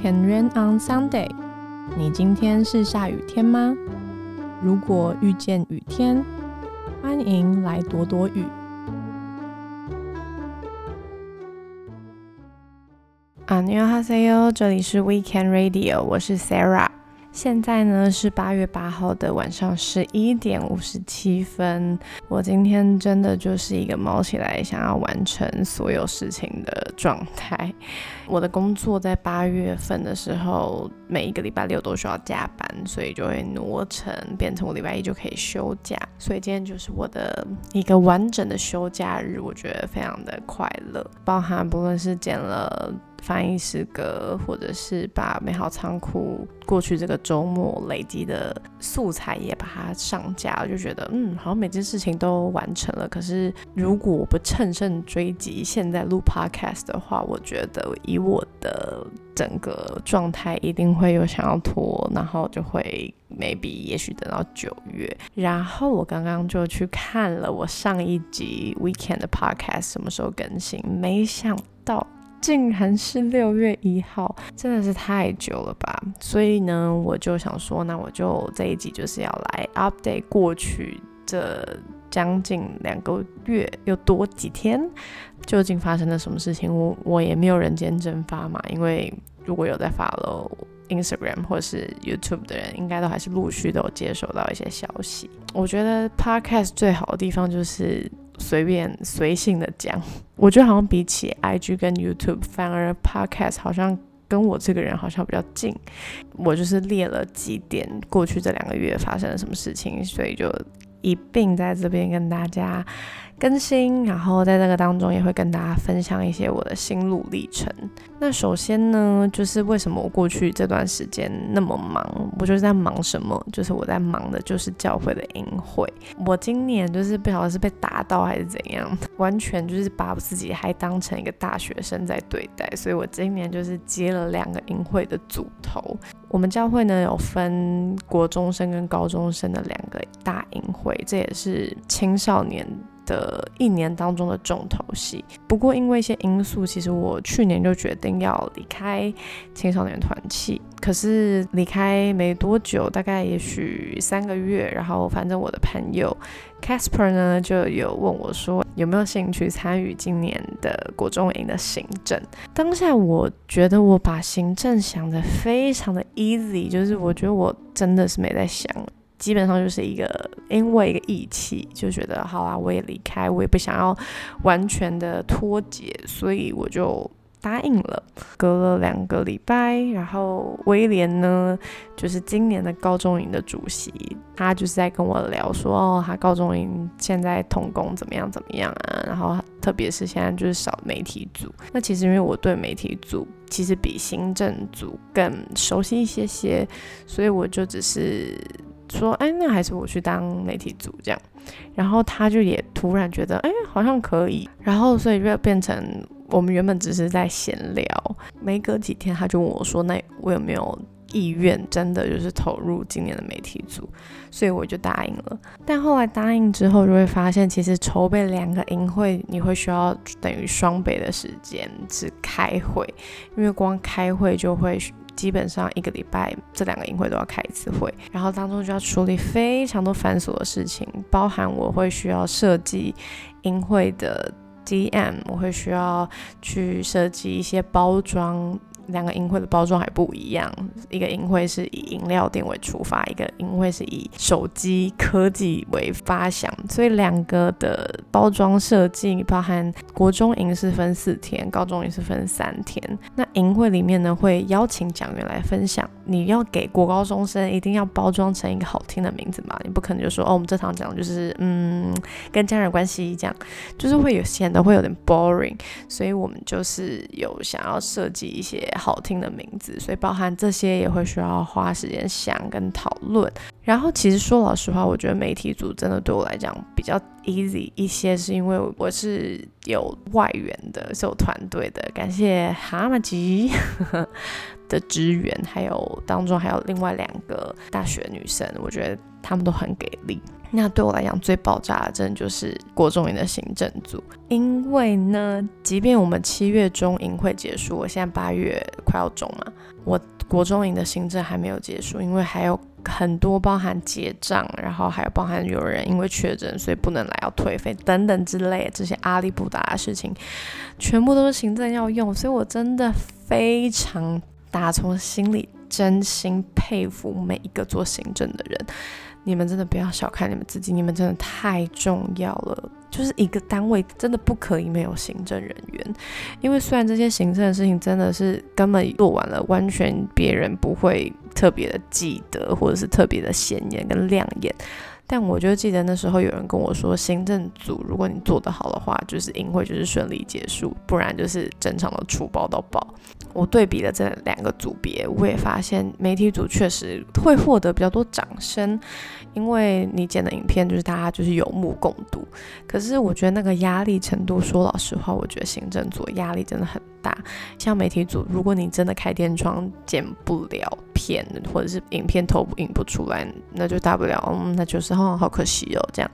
Can rain on Sunday？你今天是下雨天吗？如果遇见雨天，欢迎来躲躲雨。啊，你好，哈塞哟，这里是 Weekend Radio，我是 Sarah。现在呢是八月八号的晚上十一点五十七分。我今天真的就是一个猫起来想要完成所有事情的状态。我的工作在八月份的时候，每一个礼拜六都需要加班，所以就会挪成变成我礼拜一就可以休假。所以今天就是我的一个完整的休假日，我觉得非常的快乐，包含不论是剪了。翻译诗歌，或者是把美好仓库过去这个周末累积的素材也把它上架，我就觉得嗯，好像每件事情都完成了。可是如果我不趁胜追击，现在录 podcast 的话，我觉得以我的整个状态，一定会有想要拖，然后就会 maybe 也许等到九月。然后我刚刚就去看了我上一集 weekend 的 podcast 什么时候更新，没想到。竟然是六月一号，真的是太久了吧？所以呢，我就想说，那我就这一集就是要来 update 过去这将近两个月又多几天，究竟发生了什么事情？我我也没有人间蒸发嘛，因为如果有在发喽 Instagram 或是 YouTube 的人，应该都还是陆续都有接收到一些消息。我觉得 podcast 最好的地方就是。随便随性的讲，我觉得好像比起 IG 跟 YouTube，反而 Podcast 好像跟我这个人好像比较近。我就是列了几点过去这两个月发生了什么事情，所以就一并在这边跟大家更新，然后在这个当中也会跟大家分享一些我的心路历程。那首先呢，就是为什么我过去这段时间那么忙？我就是在忙什么？就是我在忙的就是教会的营会。我今年就是不晓得是被打到还是怎样，完全就是把我自己还当成一个大学生在对待。所以我今年就是接了两个营会的组头。我们教会呢有分国中生跟高中生的两个大营会，这也是青少年。的一年当中的重头戏，不过因为一些因素，其实我去年就决定要离开青少年团契。可是离开没多久，大概也许三个月，然后反正我的朋友 Casper 呢就有问我说有没有兴趣参与今年的国中营的行政。当下我觉得我把行政想的非常的 easy，就是我觉得我真的是没在想。基本上就是一个因为一个义气，就觉得好啊，我也离开，我也不想要完全的脱节，所以我就答应了。隔了两个礼拜，然后威廉呢，就是今年的高中营的主席，他就是在跟我聊说，哦，他高中营现在童工怎么样怎么样啊？然后特别是现在就是少媒体组，那其实因为我对媒体组其实比行政组更熟悉一些些，所以我就只是。说，哎，那还是我去当媒体组这样，然后他就也突然觉得，哎，好像可以，然后所以就变成我们原本只是在闲聊，没隔几天他就问我说，那我有没有意愿真的就是投入今年的媒体组？所以我就答应了。但后来答应之后，就会发现其实筹备两个营会，你会需要等于双倍的时间是开会，因为光开会就会。基本上一个礼拜，这两个营会都要开一次会，然后当中就要处理非常多繁琐的事情，包含我会需要设计营会的 DM，我会需要去设计一些包装。两个营会的包装还不一样，一个营会是以饮料店为出发，一个营会是以手机科技为发想，所以两个的包装设计包含国中营是分四天，高中营是分三天。那营会里面呢，会邀请讲员来分享。你要给国高中生一定要包装成一个好听的名字嘛？你不可能就说哦，我们这堂讲就是嗯，跟家人关系这样，就是会有显得会有点 boring。所以我们就是有想要设计一些。好听的名字，所以包含这些也会需要花时间想跟讨论。然后其实说老实话，我觉得媒体组真的对我来讲比较 easy 一些，是因为我是有外援的，是有团队的，感谢蛤蟆吉的支援，还有当中还有另外两个大学女生，我觉得他们都很给力。那对我来讲最爆炸的，真的就是国中营的行政组，因为呢，即便我们七月中营会结束，我现在八月快要中嘛，我国中营的行政还没有结束，因为还有。很多包含结账，然后还有包含有人因为确诊，所以不能来要退费等等之类这些阿里不达的事情，全部都是行政要用，所以我真的非常打从心里真心佩服每一个做行政的人，你们真的不要小看你们自己，你们真的太重要了。就是一个单位真的不可以没有行政人员，因为虽然这些行政的事情真的是根本做完了，完全别人不会特别的记得，或者是特别的显眼跟亮眼。但我就记得那时候有人跟我说，行政组如果你做得好的话，就是营会就是顺利结束，不然就是整场的出包到爆。我对比了这两个组别，我也发现媒体组确实会获得比较多掌声，因为你剪的影片就是大家就是有目共睹。可是我觉得那个压力程度，说老实话，我觉得行政组压力真的很。大像媒体组，如果你真的开天窗剪不了片，或者是影片投影不出来，那就大不了，嗯，那就是哦，好可惜哦，这样。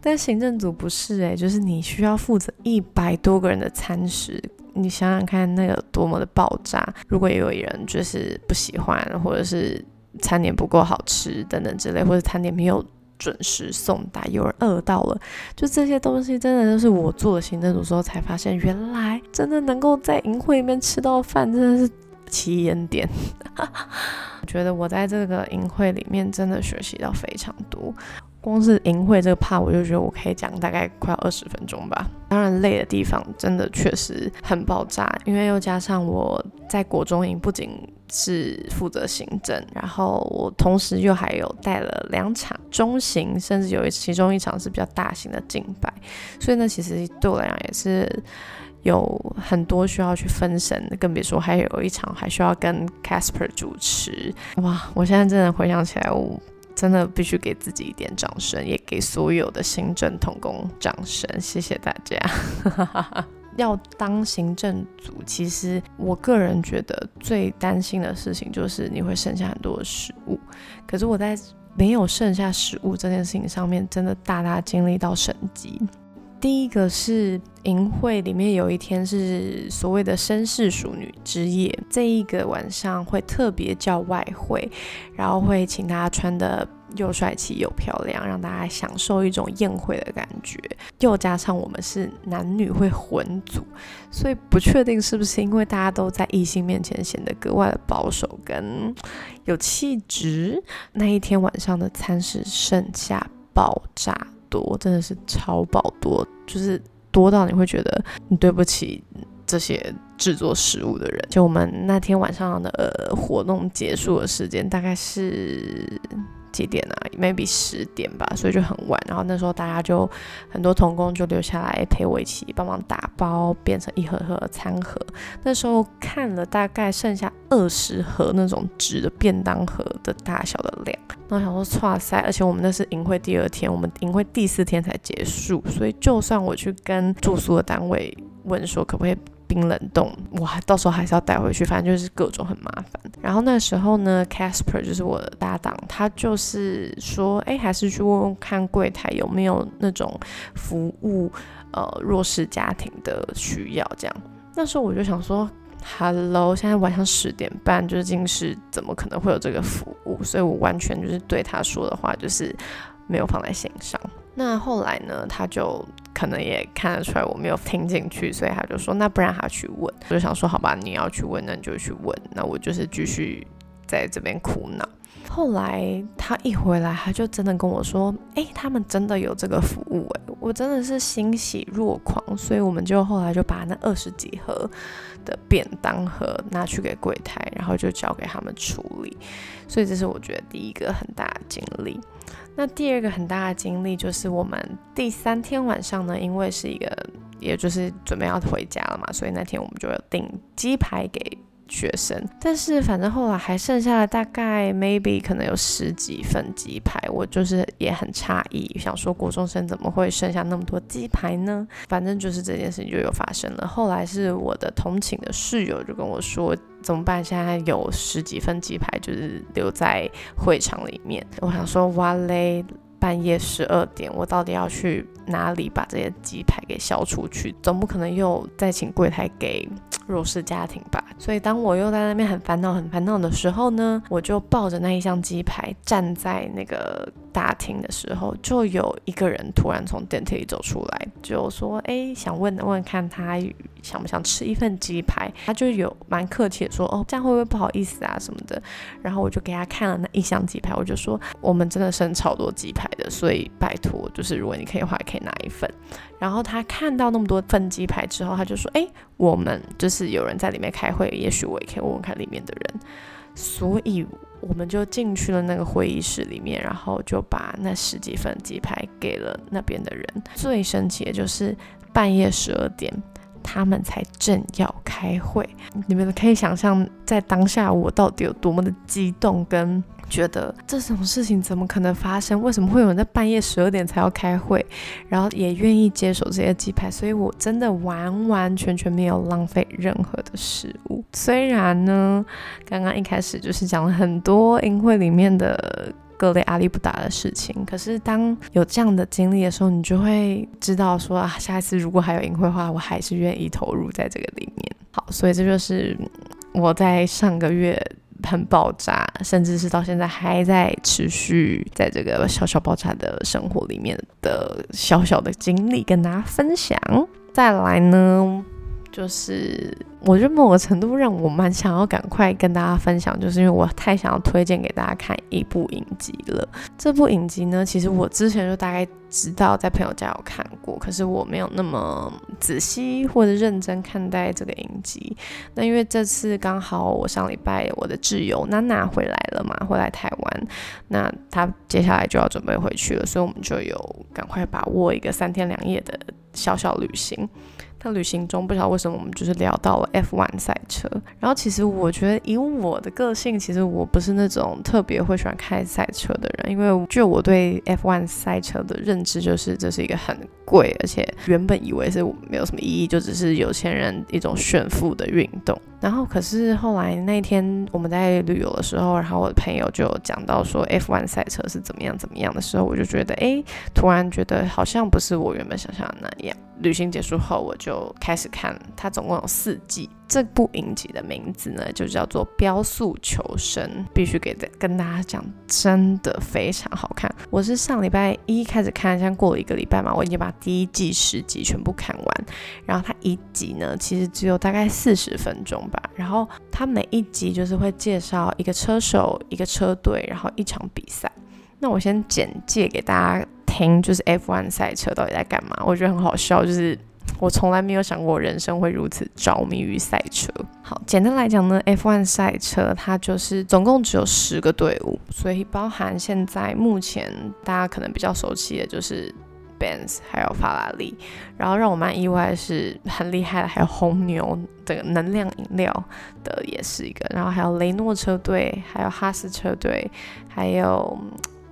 但行政组不是诶，就是你需要负责一百多个人的餐食，你想想看，那个多么的爆炸。如果也有人就是不喜欢，或者是餐点不够好吃等等之类，或者餐点没有。准时送达，有人饿到了，就这些东西真的都是我做了行政组之后才发现，原来真的能够在营会里面吃到饭，真的是奇恩点。我觉得我在这个营会里面真的学习到非常多。光是营会这个 part，我就觉得我可以讲大概快要二十分钟吧。当然累的地方真的确实很爆炸，因为又加上我在国中营不仅是负责行政，然后我同时又还有带了两场中型，甚至有一其中一场是比较大型的竞拜，所以呢，其实对我来讲也是有很多需要去分神，更别说还有一场还需要跟 Casper 主持。哇，我现在真的回想起来，我。真的必须给自己一点掌声，也给所有的行政同工掌声，谢谢大家。要当行政组，其实我个人觉得最担心的事情就是你会剩下很多的食物。可是我在没有剩下食物这件事情上面，真的大大经历到神级。第一个是淫会里面有一天是所谓的绅士淑女之夜，这一个晚上会特别叫外汇，然后会请大家穿的又帅气又漂亮，让大家享受一种宴会的感觉。又加上我们是男女会混组，所以不确定是不是因为大家都在异性面前显得格外的保守跟有气质，那一天晚上的餐食剩下爆炸。多真的是超爆多，就是多到你会觉得你对不起这些制作食物的人。就我们那天晚上的活动结束的时间大概是。几点啊？maybe 十点吧，所以就很晚。然后那时候大家就很多童工就留下来陪我一起帮忙打包，变成一盒盒餐盒。那时候看了大概剩下二十盒那种纸的便当盒的大小的量。然后想说，哇塞！而且我们那是营会第二天，我们营会第四天才结束，所以就算我去跟住宿的单位问说可不可以。冰冷冻，哇，到时候还是要带回去，反正就是各种很麻烦。然后那时候呢，Casper 就是我的搭档，他就是说，哎，还是去问问看柜台有没有那种服务，呃，弱势家庭的需要这样。那时候我就想说，Hello，现在晚上十点半，就是近视，怎么可能会有这个服务？所以我完全就是对他说的话，就是没有放在心上。那后来呢，他就。可能也看得出来我没有听进去，所以他就说那不然他去问。我就想说好吧，你要去问，那你就去问。那我就是继续在这边苦恼。后来他一回来，他就真的跟我说，哎，他们真的有这个服务，哎，我真的是欣喜若狂。所以我们就后来就把那二十几盒的便当盒拿去给柜台，然后就交给他们处理。所以这是我觉得第一个很大的经历。那第二个很大的经历就是我们第三天晚上呢，因为是一个，也就是准备要回家了嘛，所以那天我们就要订鸡排给学生。但是反正后来还剩下了大概 maybe 可能有十几份鸡排，我就是也很诧异，想说国中生怎么会剩下那么多鸡排呢？反正就是这件事情就有发生了。后来是我的同寝的室友就跟我说。怎么办？现在有十几份鸡排，就是留在会场里面。我想说，哇嘞，半夜十二点，我到底要去哪里把这些鸡排给销出去？总不可能又再请柜台给弱势家庭吧？所以当我又在那边很烦恼、很烦恼的时候呢，我就抱着那一箱鸡排站在那个大厅的时候，就有一个人突然从电梯里走出来，就说：“哎，想问问看他想不想吃一份鸡排？”他就有蛮客气的说：“哦，这样会不会不好意思啊什么的？”然后我就给他看了那一箱鸡排，我就说：“我们真的剩超多鸡排的，所以拜托，就是如果你可以的话，可以拿一份。”然后他看到那么多份鸡排之后，他就说：“哎，我们就是有人在里面开会。”也许我也可以问问看里面的人，所以我们就进去了那个会议室里面，然后就把那十几份鸡排给了那边的人。最神奇的就是半夜十二点，他们才正要开会。你们可以想象，在当下我到底有多么的激动跟。觉得这种事情怎么可能发生？为什么会有人在半夜十二点才要开会，然后也愿意接手这些鸡排？所以我真的完完全全没有浪费任何的食物。虽然呢，刚刚一开始就是讲了很多营会里面的各类阿里不达的事情，可是当有这样的经历的时候，你就会知道说啊，下一次如果还有营会的话，我还是愿意投入在这个里面。好，所以这就是我在上个月。很爆炸，甚至是到现在还在持续在这个小小爆炸的生活里面的小小的经历跟大家分享。再来呢，就是。我觉得某个程度让我蛮想要赶快跟大家分享，就是因为我太想要推荐给大家看一部影集了。这部影集呢，其实我之前就大概知道，在朋友家有看过，可是我没有那么仔细或者认真看待这个影集。那因为这次刚好我上礼拜我的挚友娜娜回来了嘛，回来台湾，那她接下来就要准备回去了，所以我们就有赶快把握一个三天两夜的小小旅行。在旅行中，不晓得为什么我们就是聊到了 F1 赛车。然后其实我觉得，以我的个性，其实我不是那种特别会喜欢开赛车的人，因为就我对 F1 赛车的认知，就是这是一个很贵，而且原本以为是没有什么意义，就只是有钱人一种炫富的运动。然后可是后来那天我们在旅游的时候，然后我的朋友就讲到说 F1 赛车是怎么样怎么样的时候，我就觉得，哎，突然觉得好像不是我原本想象的那样。旅行结束后，我就开始看，它总共有四季。这部影集的名字呢，就叫做《标速求生》，必须给跟大家讲，真的非常好看。我是上礼拜一开始看，像过了一个礼拜嘛，我已经把第一季十集全部看完。然后它一集呢，其实只有大概四十分钟吧。然后它每一集就是会介绍一个车手、一个车队，然后一场比赛。那我先简介给大家就是 F1 赛车到底在干嘛？我觉得很好笑，就是。我从来没有想过人生会如此着迷于赛车。好，简单来讲呢，F1 赛车它就是总共只有十个队伍，所以包含现在目前大家可能比较熟悉的就是 Benz 还有法拉利。然后让我蛮意外的是，很厉害的还有红牛的能量饮料的也是一个，然后还有雷诺车队，还有哈斯车队，还有。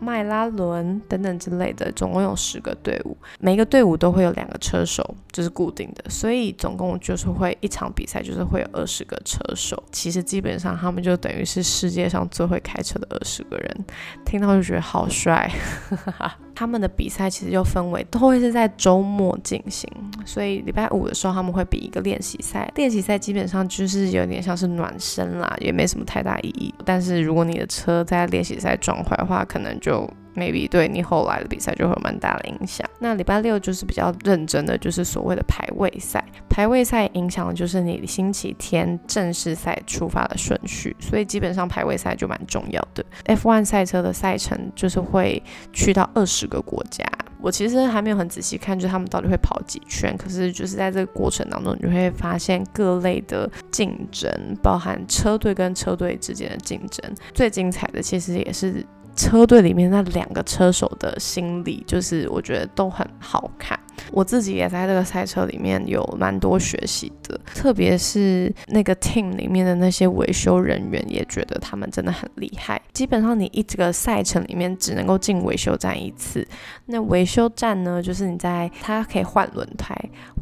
迈拉伦等等之类的，总共有十个队伍，每一个队伍都会有两个车手，就是固定的，所以总共就是会一场比赛就是会有二十个车手。其实基本上他们就等于是世界上最会开车的二十个人，听到就觉得好帅。哈 哈他们的比赛其实就分为都会是在周末进行，所以礼拜五的时候他们会比一个练习赛，练习赛基本上就是有点像是暖身啦，也没什么太大意义。但是如果你的车在练习赛撞坏的话，可能就。Maybe 对你后来的比赛就会有蛮大的影响。那礼拜六就是比较认真的，就是所谓的排位赛。排位赛影响的就是你星期天正式赛出发的顺序，所以基本上排位赛就蛮重要的。F1 赛车的赛程就是会去到二十个国家。我其实还没有很仔细看，就他们到底会跑几圈。可是就是在这个过程当中，你会发现各类的竞争，包含车队跟车队之间的竞争。最精彩的其实也是。车队里面那两个车手的心理，就是我觉得都很好看。我自己也在这个赛车里面有蛮多学习的，特别是那个 team 里面的那些维修人员，也觉得他们真的很厉害。基本上你一这个赛程里面只能够进维修站一次，那维修站呢，就是你在它可以换轮胎，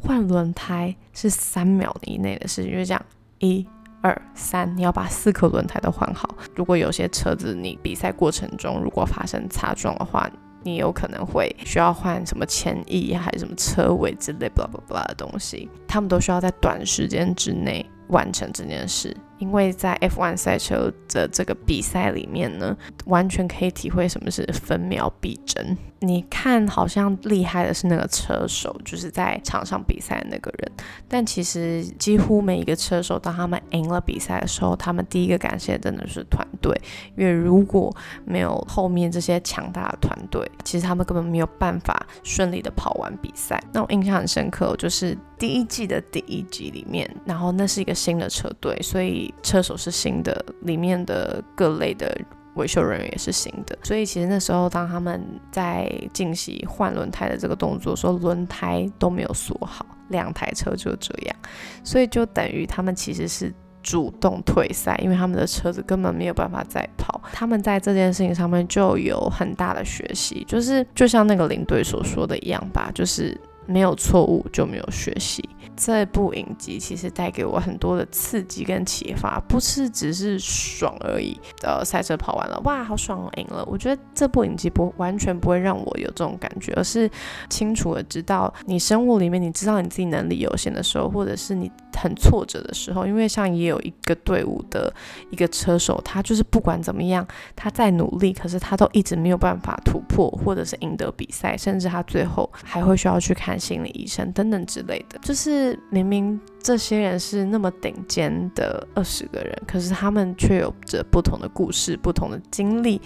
换轮胎是三秒以内的事情，就是这样一。二三，你要把四颗轮胎都换好。如果有些车子你比赛过程中如果发生擦撞的话，你有可能会需要换什么前翼还是什么车尾之类，blah blah blah 的东西，他们都需要在短时间之内完成这件事。因为在 F1 赛车的这个比赛里面呢，完全可以体会什么是分秒必争。你看，好像厉害的是那个车手，就是在场上比赛的那个人。但其实几乎每一个车手，当他们赢了比赛的时候，他们第一个感谢真的是团队。因为如果没有后面这些强大的团队，其实他们根本没有办法顺利的跑完比赛。那我印象很深刻，就是第一季的第一集里面，然后那是一个新的车队，所以车手是新的，里面的各类的。维修人员也是新的，所以其实那时候当他们在进行换轮胎的这个动作，说轮胎都没有锁好，两台车就这样，所以就等于他们其实是主动退赛，因为他们的车子根本没有办法再跑。他们在这件事情上面就有很大的学习，就是就像那个领队所说的一样吧，就是没有错误就没有学习。这部影集其实带给我很多的刺激跟启发，不是只是爽而已。呃，赛车跑完了，哇，好爽，赢了。我觉得这部影集不完全不会让我有这种感觉，而是清楚的知道，你生物里面你知道你自己能力有限的时候，或者是你很挫折的时候，因为像也有一个队伍的一个车手，他就是不管怎么样，他在努力，可是他都一直没有办法突破，或者是赢得比赛，甚至他最后还会需要去看心理医生等等之类的，就是。明明这些人是那么顶尖的二十个人，可是他们却有着不同的故事、不同的经历，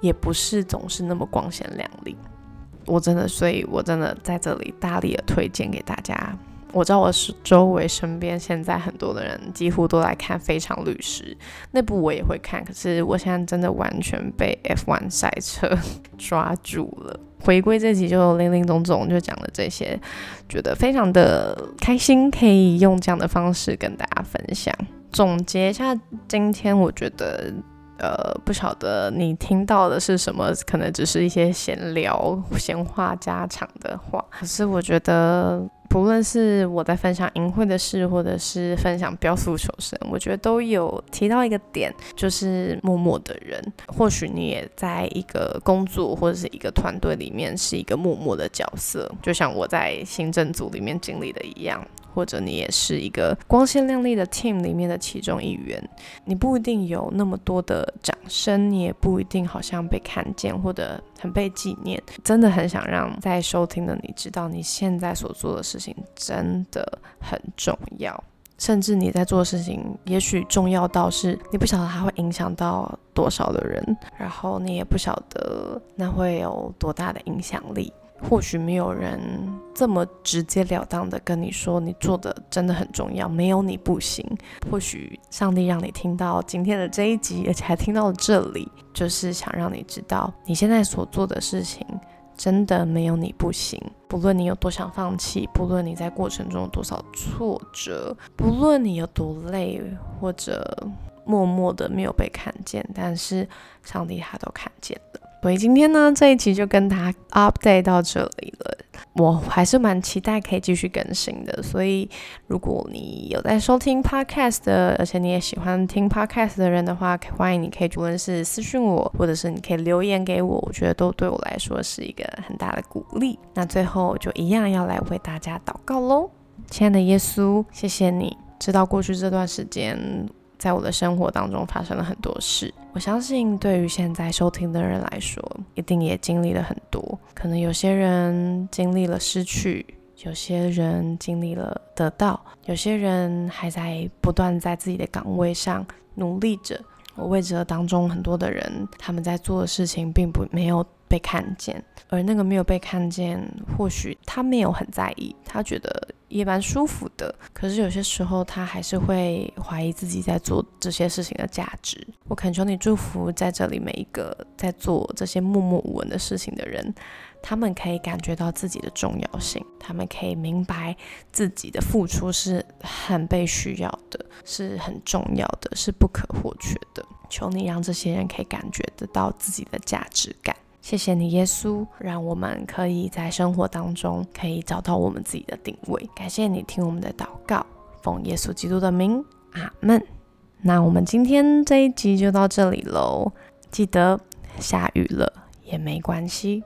也不是总是那么光鲜亮丽。我真的，所以我真的在这里大力的推荐给大家。我知道我是周围身边现在很多的人几乎都在看《非常律师》那部，我也会看。可是我现在真的完全被 F1 赛车 抓住了。回归这集就零零总总就讲了这些，觉得非常的开心，可以用这样的方式跟大家分享。总结一下，今天我觉得，呃，不晓得你听到的是什么，可能只是一些闲聊、闲话家常的话，可是我觉得。不论是我在分享淫秽的事，或者是分享雕塑求生，我觉得都有提到一个点，就是默默的人。或许你也在一个工作或者是一个团队里面是一个默默的角色，就像我在行政组里面经历的一样。或者你也是一个光鲜亮丽的 team 里面的其中一员，你不一定有那么多的掌声，你也不一定好像被看见或者很被纪念。真的很想让在收听的你知道，你现在所做的事情真的很重要，甚至你在做事情也许重要到是你不晓得它会影响到多少的人，然后你也不晓得那会有多大的影响力。或许没有人这么直截了当的跟你说，你做的真的很重要，没有你不行。或许上帝让你听到今天的这一集，而且还听到了这里，就是想让你知道，你现在所做的事情真的没有你不行。不论你有多想放弃，不论你在过程中有多少挫折，不论你有多累，或者默默的没有被看见，但是上帝他都看见了。所以今天呢，这一期就跟他 update 到这里了。我还是蛮期待可以继续更新的。所以如果你有在收听 podcast 的，而且你也喜欢听 podcast 的人的话，欢迎你可以无论是私信我，或者是你可以留言给我，我觉得都对我来说是一个很大的鼓励。那最后就一样要来为大家祷告喽，亲爱的耶稣，谢谢你知道过去这段时间。在我的生活当中发生了很多事，我相信对于现在收听的人来说，一定也经历了很多。可能有些人经历了失去，有些人经历了得到，有些人还在不断在自己的岗位上努力着。我为着当中很多的人，他们在做的事情并不没有被看见，而那个没有被看见，或许他没有很在意，他觉得。也蛮舒服的，可是有些时候他还是会怀疑自己在做这些事情的价值。我恳求你祝福在这里每一个在做这些默默无闻的事情的人，他们可以感觉到自己的重要性，他们可以明白自己的付出是很被需要的，是很重要的，是不可或缺的。求你让这些人可以感觉得到自己的价值感。谢谢你，耶稣，让我们可以在生活当中可以找到我们自己的定位。感谢你听我们的祷告，奉耶稣基督的名，阿门。那我们今天这一集就到这里喽。记得下雨了也没关系。